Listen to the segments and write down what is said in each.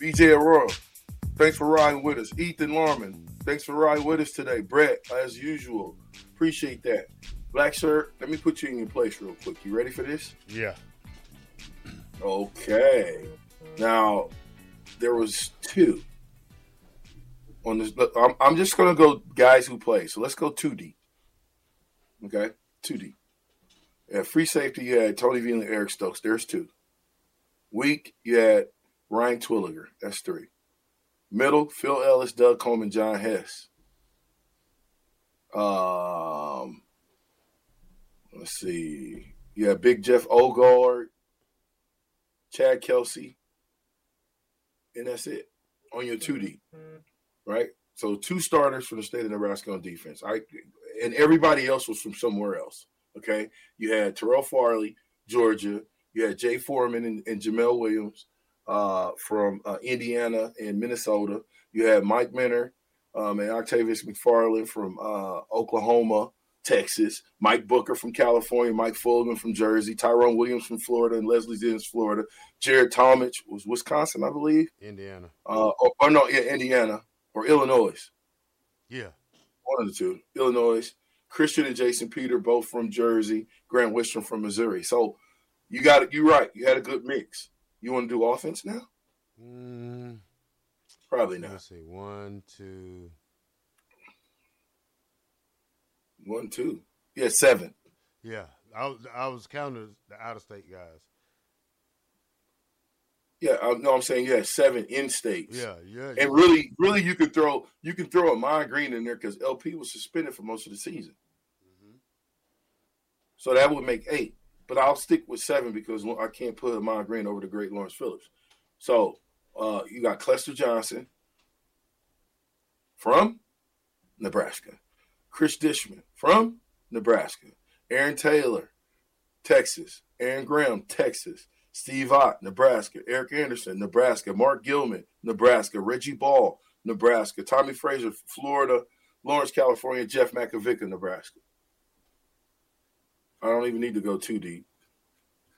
BJ Aurora, thanks for riding with us. Ethan Larman, thanks for riding with us today. Brett, as usual, appreciate that. Black shirt, let me put you in your place real quick. You ready for this? Yeah. Okay. Now, there was two on this. I'm, I'm just going to go guys who play. So let's go two deep. Okay, two deep. At free safety, you had Tony V and Eric Stokes. There's two. Weak, you had Ryan Terwilliger. That's three. Middle, Phil Ellis, Doug Colman, John Hess. Um, let's see. Have Big Jeff Ogard, Chad Kelsay, and that's it on your 2D, right? So two starters from the state of Nebraska on defense. I and everybody else was from somewhere else. Okay, you had Terrell Farley, Georgia. You had Jay Foreman and, and Jamel Williams uh, from uh, Indiana and Minnesota. You had Mike Minter um, and Octavius McFarland from uh, Oklahoma, Texas. Mike Booker from California. Mike Fulgham from Jersey. Tyrone Williams from Florida and Leslie Dennis, Florida. Jared Tomich was Wisconsin, I believe. Indiana. Uh, or, or no, yeah, Indiana or Illinois. Yeah. One of the two. Illinois. Christian and Jason Peter, both from Jersey. Grant Wistrom from Missouri. So you got it. You're right. You had a good mix. You want to do offense now? Mm, Probably not. let's see. One, two. One, two. Yeah, seven. Yeah. I, was- I was counting the out of state guys. Yeah, I, no, I'm saying yeah, seven in states. Yeah. Yeah. And really, really, you could throw you can throw Ahman Green in there because LP was suspended for most of the season. So that would make eight. But I'll stick with seven because I can't put Ahman Green over the great Lawrence Phillips. So uh, you got Clester Johnson from Nebraska, Chris Dishman from Nebraska, Aaron Taylor, Texas, Aaron Graham, Texas, Steve Ott, Nebraska, Eric Anderson, Nebraska, Mark Gilman, Nebraska, Reggie Ball, Nebraska, Tommie Frazier, Florida, Lawrence, California, Jeff Makovicka, Nebraska. I don't even need to go too deep.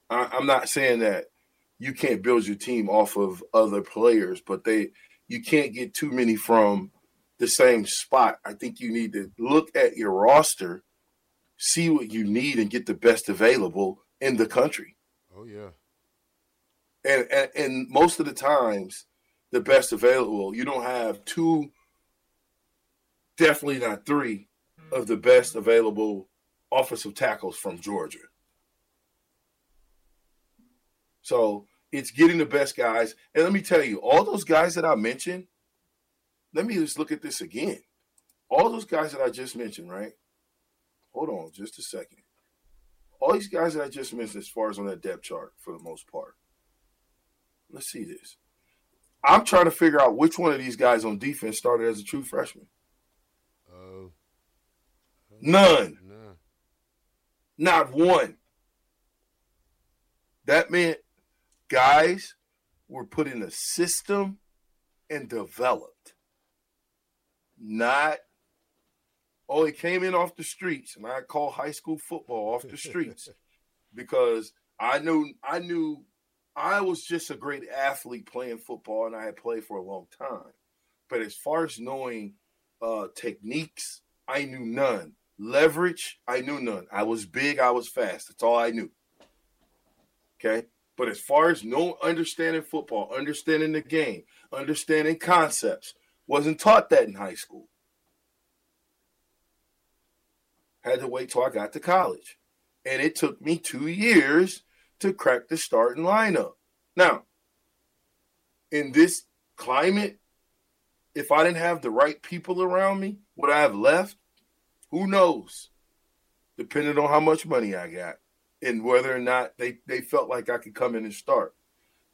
I, I'm not saying that you can't build your team off of other players, but they you can't get too many from the same spot. I think you need to look at your roster, see what you need, and get the best available in the country. Oh, yeah. And, and and most of the times, the best available, you don't have two, definitely not three, of the best available offensive tackles from Georgia. So it's getting the best guys. And let me tell you, all those guys that I mentioned, let me just look at this again. All those guys that I just mentioned, right? Hold on just a second. All these guys that I just mentioned, as far as on that depth chart, for the most part. Let's see this. I'm trying to figure out which one of these guys on defense started as a true freshman. Oh. None. No. Not one. That meant guys were put in a system and developed. Not, oh, he came in off the streets, and I call high school football off the streets because I knew I knew I was just a great athlete playing football, and I had played for a long time. But as far as knowing uh, techniques, I knew none. Leverage, I knew none. I was big, I was fast. That's all I knew. Okay. But as far as no understanding football, understanding the game, understanding concepts, wasn't taught that in high school. Had to wait till I got to college. And it took me two years to crack the starting lineup. Now, in this climate, if I didn't have the right people around me, would I have left? Who knows? Depending on how much money I got and whether or not they, they felt like I could come in and start.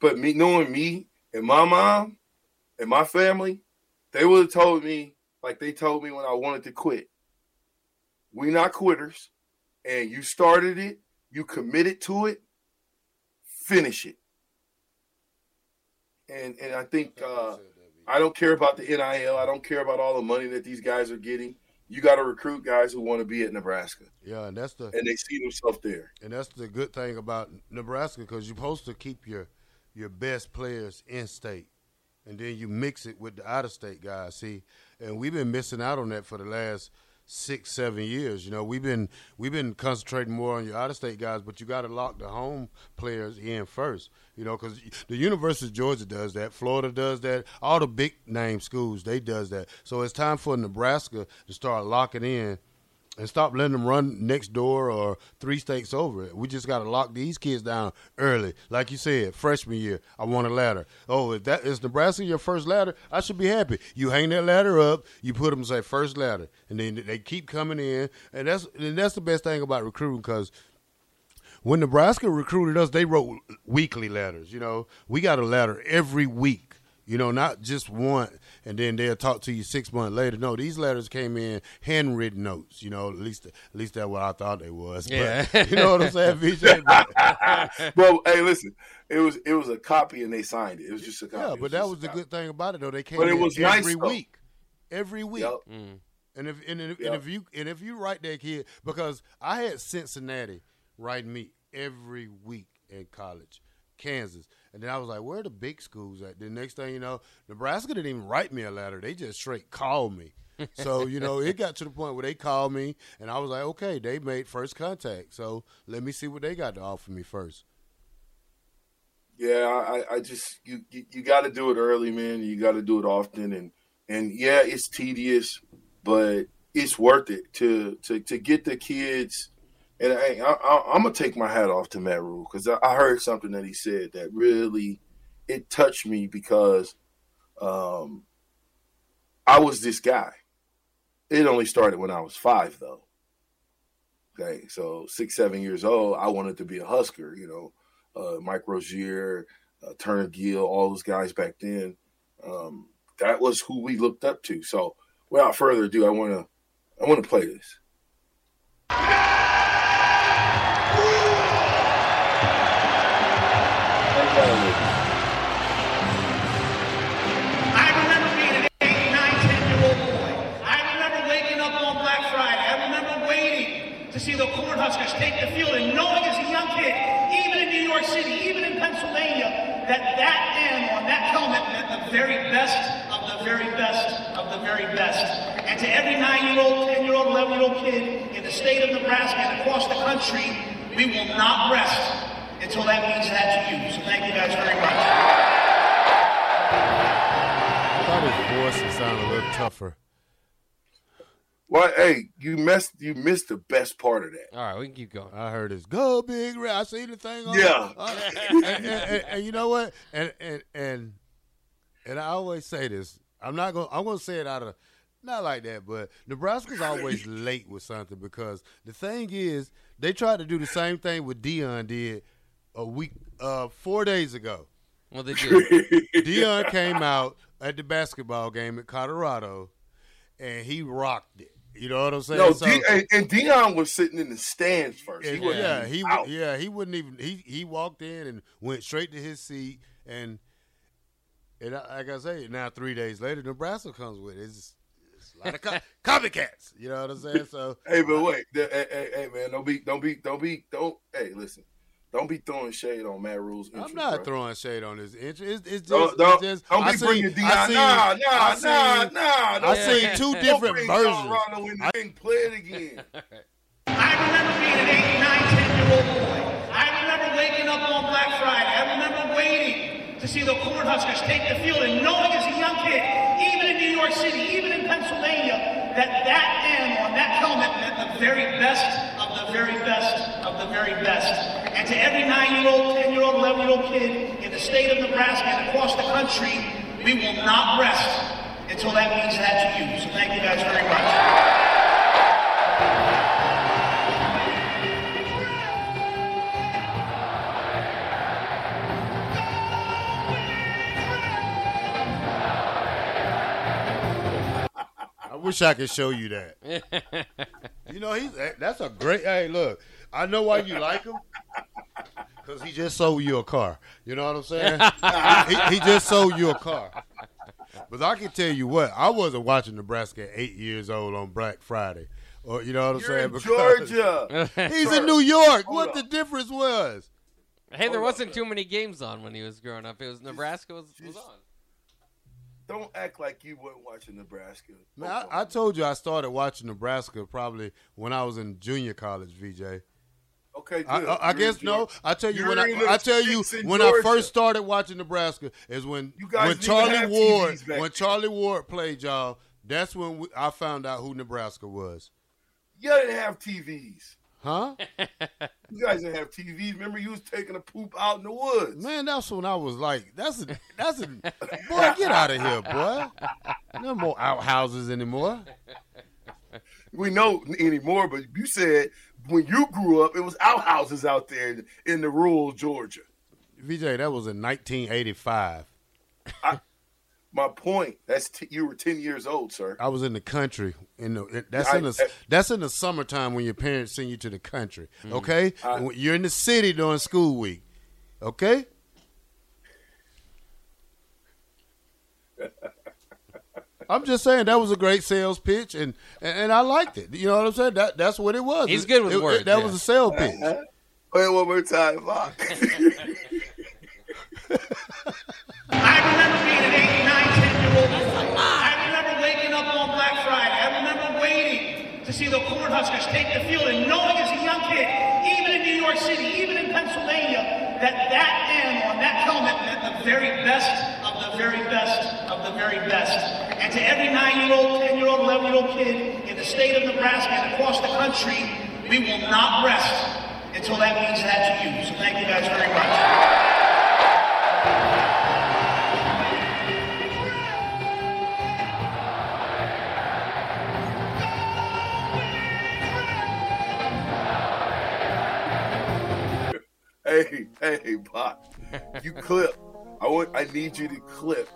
But me knowing me and my mom and my family, they would have told me like they told me when I wanted to quit. We not quitters, and you started it, you committed to it, finish it. And and I think uh, I don't care about the NIL. I don't care about all the money that these guys are getting. You got to recruit guys who want to be at Nebraska. Yeah, and that's the and they see themselves there. And that's the good thing about Nebraska because you're supposed to keep your your best players in state, and then you mix it with the out of state guys. See, and we've been missing out on that for the last six, seven years. You know, we've been we've been concentrating more on your out of state guys, but you got to lock the home players in first. You know, because the University of Georgia does that, Florida does that, all the big name schools they does that. So it's time for Nebraska to start locking in and stop letting them run next door or three states over. We just got to lock these kids down early. Like you said, freshman year, I want a ladder. Oh, if that is Nebraska your first ladder, I should be happy. You hang that ladder up, you put them say first ladder, and then they keep coming in, and that's and that's the best thing about recruiting because when Nebraska recruited us, they wrote weekly letters. You know, we got a letter every week. You know, not just one, and then they'll talk to you six months later. No, these letters came in handwritten notes. You know, at least at least that's what I thought they was. Yeah. But, you know what I'm saying, VJ? well, hey, listen, it was it was a copy and they signed it. It was just a copy. yeah, It but that was the copy. good thing about it, though. They came But it in was nice, every though. week, every week. Yep. And if and if, and if you and if you write that kid, because I had Cincinnati writing me every week in college, Kansas, and then I was like, where are the big schools at? The next thing you know, Nebraska didn't even write me a letter; they just straight called me. so you know, it got to the point where they called me, and I was like, okay, they made first contact. So let me see what they got to offer me first. Yeah, I, I just you you, you got to do it early, man. You got to do it often, and and yeah, it's tedious, but it's worth it to to to get the kids. And I, I, I'm gonna take my hat off to Matt Rhule because I, I heard something that he said that really it touched me because um, I was this guy. It only started when I was five, though. Okay, so six, seven years old, I wanted to be a Husker. You know, uh, Mike Rozier, uh, Turner Gill, all those guys back then. Um, that was who we looked up to. So, without further ado, I want to I want to play this. Waiting to see the Cornhuskers take the field and knowing as a young kid, even in New York City, even in Pennsylvania, that that M on that helmet meant the very best of the very best of the very best. And to every nine-year-old, ten-year-old, eleven-year-old kid in the state of Nebraska and across the country, we will not rest until that means that to you. So thank you guys very much. I thought his voice would sound a little tougher. Well, hey, you missed you missed the best part of that. All right, we can keep going. I heard his "Go Big Red." I see the thing on. Yeah. uh, and, and- and- and you know what? And and and and I always say this. I'm not gonna. I'm gonna say it out of not like that, but Nebraska's always late with something because the thing is they tried to do the same thing with Deion did a week, uh, four days ago. Well, they did. Deion came out at the basketball game at Colorado, and he rocked it. You know what I'm saying? No, So- D- and, and Deion was sitting in the stands first. He and, wasn't yeah, he out. yeah he wouldn't even he he walked in and went straight to his seat and and like I say now three days later Nebraska comes with it. it's, it's a lot of co- copycats. You know what I'm saying? So Hey, but wait, hey, hey, hey, man, don't be, don't be, don't be, don't. Hey, listen, Don't be throwing shade on Matt Rhule's I'm not bro. throwing shade on his interest. It's, it's just, Don't, don't, it's just don't I be seen- bringing I Deion. seen- Nah, I nah, seen- nah, nah. I Don't seen bring- two don't different bring versions. Colorado in the thing. Play it again. I remember being an 8, 9, 10 year old boy. I remember waking up on Black Friday. I remember waiting to see the Cornhuskers take the field and knowing as a young kid, even in New York City, even in Pennsylvania, that that M on that helmet meant the very best of the very best of the very best. And to every 9 year old, 10 year old, 11 year old kid in the state of Nebraska and across the country, we will not rest until that means that to you. So thank you guys very much. I wish I could show you that. you know, he's that's a great. Hey, look, I know why you like him. Cause he just sold you a car. You know what I'm saying? he, he just sold you a car. But I can tell you what, I wasn't watching Nebraska at eight years old on Black Friday. Or you know what I'm You're saying? in Georgia. He's in New York. Hold what up. the difference was? Hey, there Hold wasn't up. too many games on when he was growing up. It was Nebraska was, was just- on. Don't act like you weren't watching Nebraska. Man, I, I told you I started watching Nebraska probably when I was in junior college, VJ. Okay, good. I, I, I guess no. I tell you You're when I, I tell you when I first started watching Nebraska is when when Charlie Ward when Charlie Ward played y'all. That's when we, I found out who Nebraska was. You didn't have TVs. Huh? You guys didn't have TVs. Remember, you was taking a poop out in the woods. Man, that's when I was like, that's a, that's a boy. Get out of here, boy. No more outhouses anymore. We know anymore, but you said when you grew up, it was outhouses out there in, in the rural Georgia. VJ, that was in 1985. My point. That's t- you were ten years old, sir. I was in the country. In the, that's I- in the that's in the summertime when your parents send you to the country. Mm-hmm. Okay, I- you're in the city during school week. Okay. I'm just saying that was a great sales pitch, and, and and I liked it. You know what I'm saying? That that's what it was. He's It- good with it- it- words, that yeah. was a sales pitch. Uh-huh. Wait one more time, Mark. I remember being an 8, 9, 10 year old boy. I remember waking up on Black Friday. I remember waiting to see the Cornhuskers take the field and knowing as a young kid, even in New York City, even in Pennsylvania, that that M on that helmet meant the very best of the very best of the very best. And to every 9 year old, 10 year old, 11 year old kid in the state of Nebraska and across the country, we will not rest until that means that to you. So thank you guys very much. hey, hey, Bob. You clip. I want. I need you to clip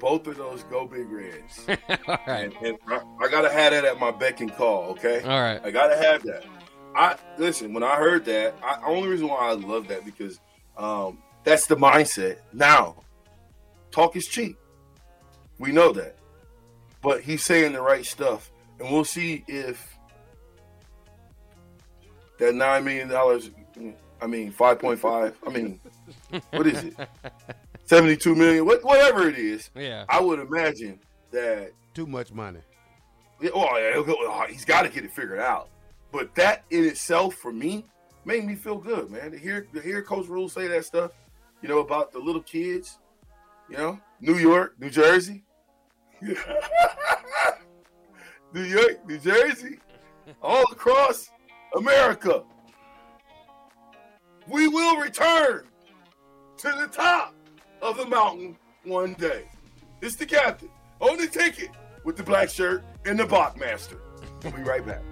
both of those Go Big Reds. All right. and, and I, I gotta have that at my beck and call. Okay. All right. I gotta have that. I listen when I heard that. I only reason why I love that because um, that's the mindset. Now, talk is cheap. We know that, but he's saying the right stuff, and we'll see if that nine million dollars. I mean, five point five. I mean, what is it? Seventy-two million. Whatever it is. Yeah. I would imagine that Too much money. yeah, oh, yeah, he'll go, oh, he's got to get it figured out. But that in itself, for me, made me feel good, man. To hear to hear Coach Rhule say that stuff, you know, about the little kids, you know, New York, New Jersey, New York, New Jersey, all across America. We will return to the top of the mountain one day. It's the captain on the ticket with the black shirt and the Bachmaster. We'll be right back.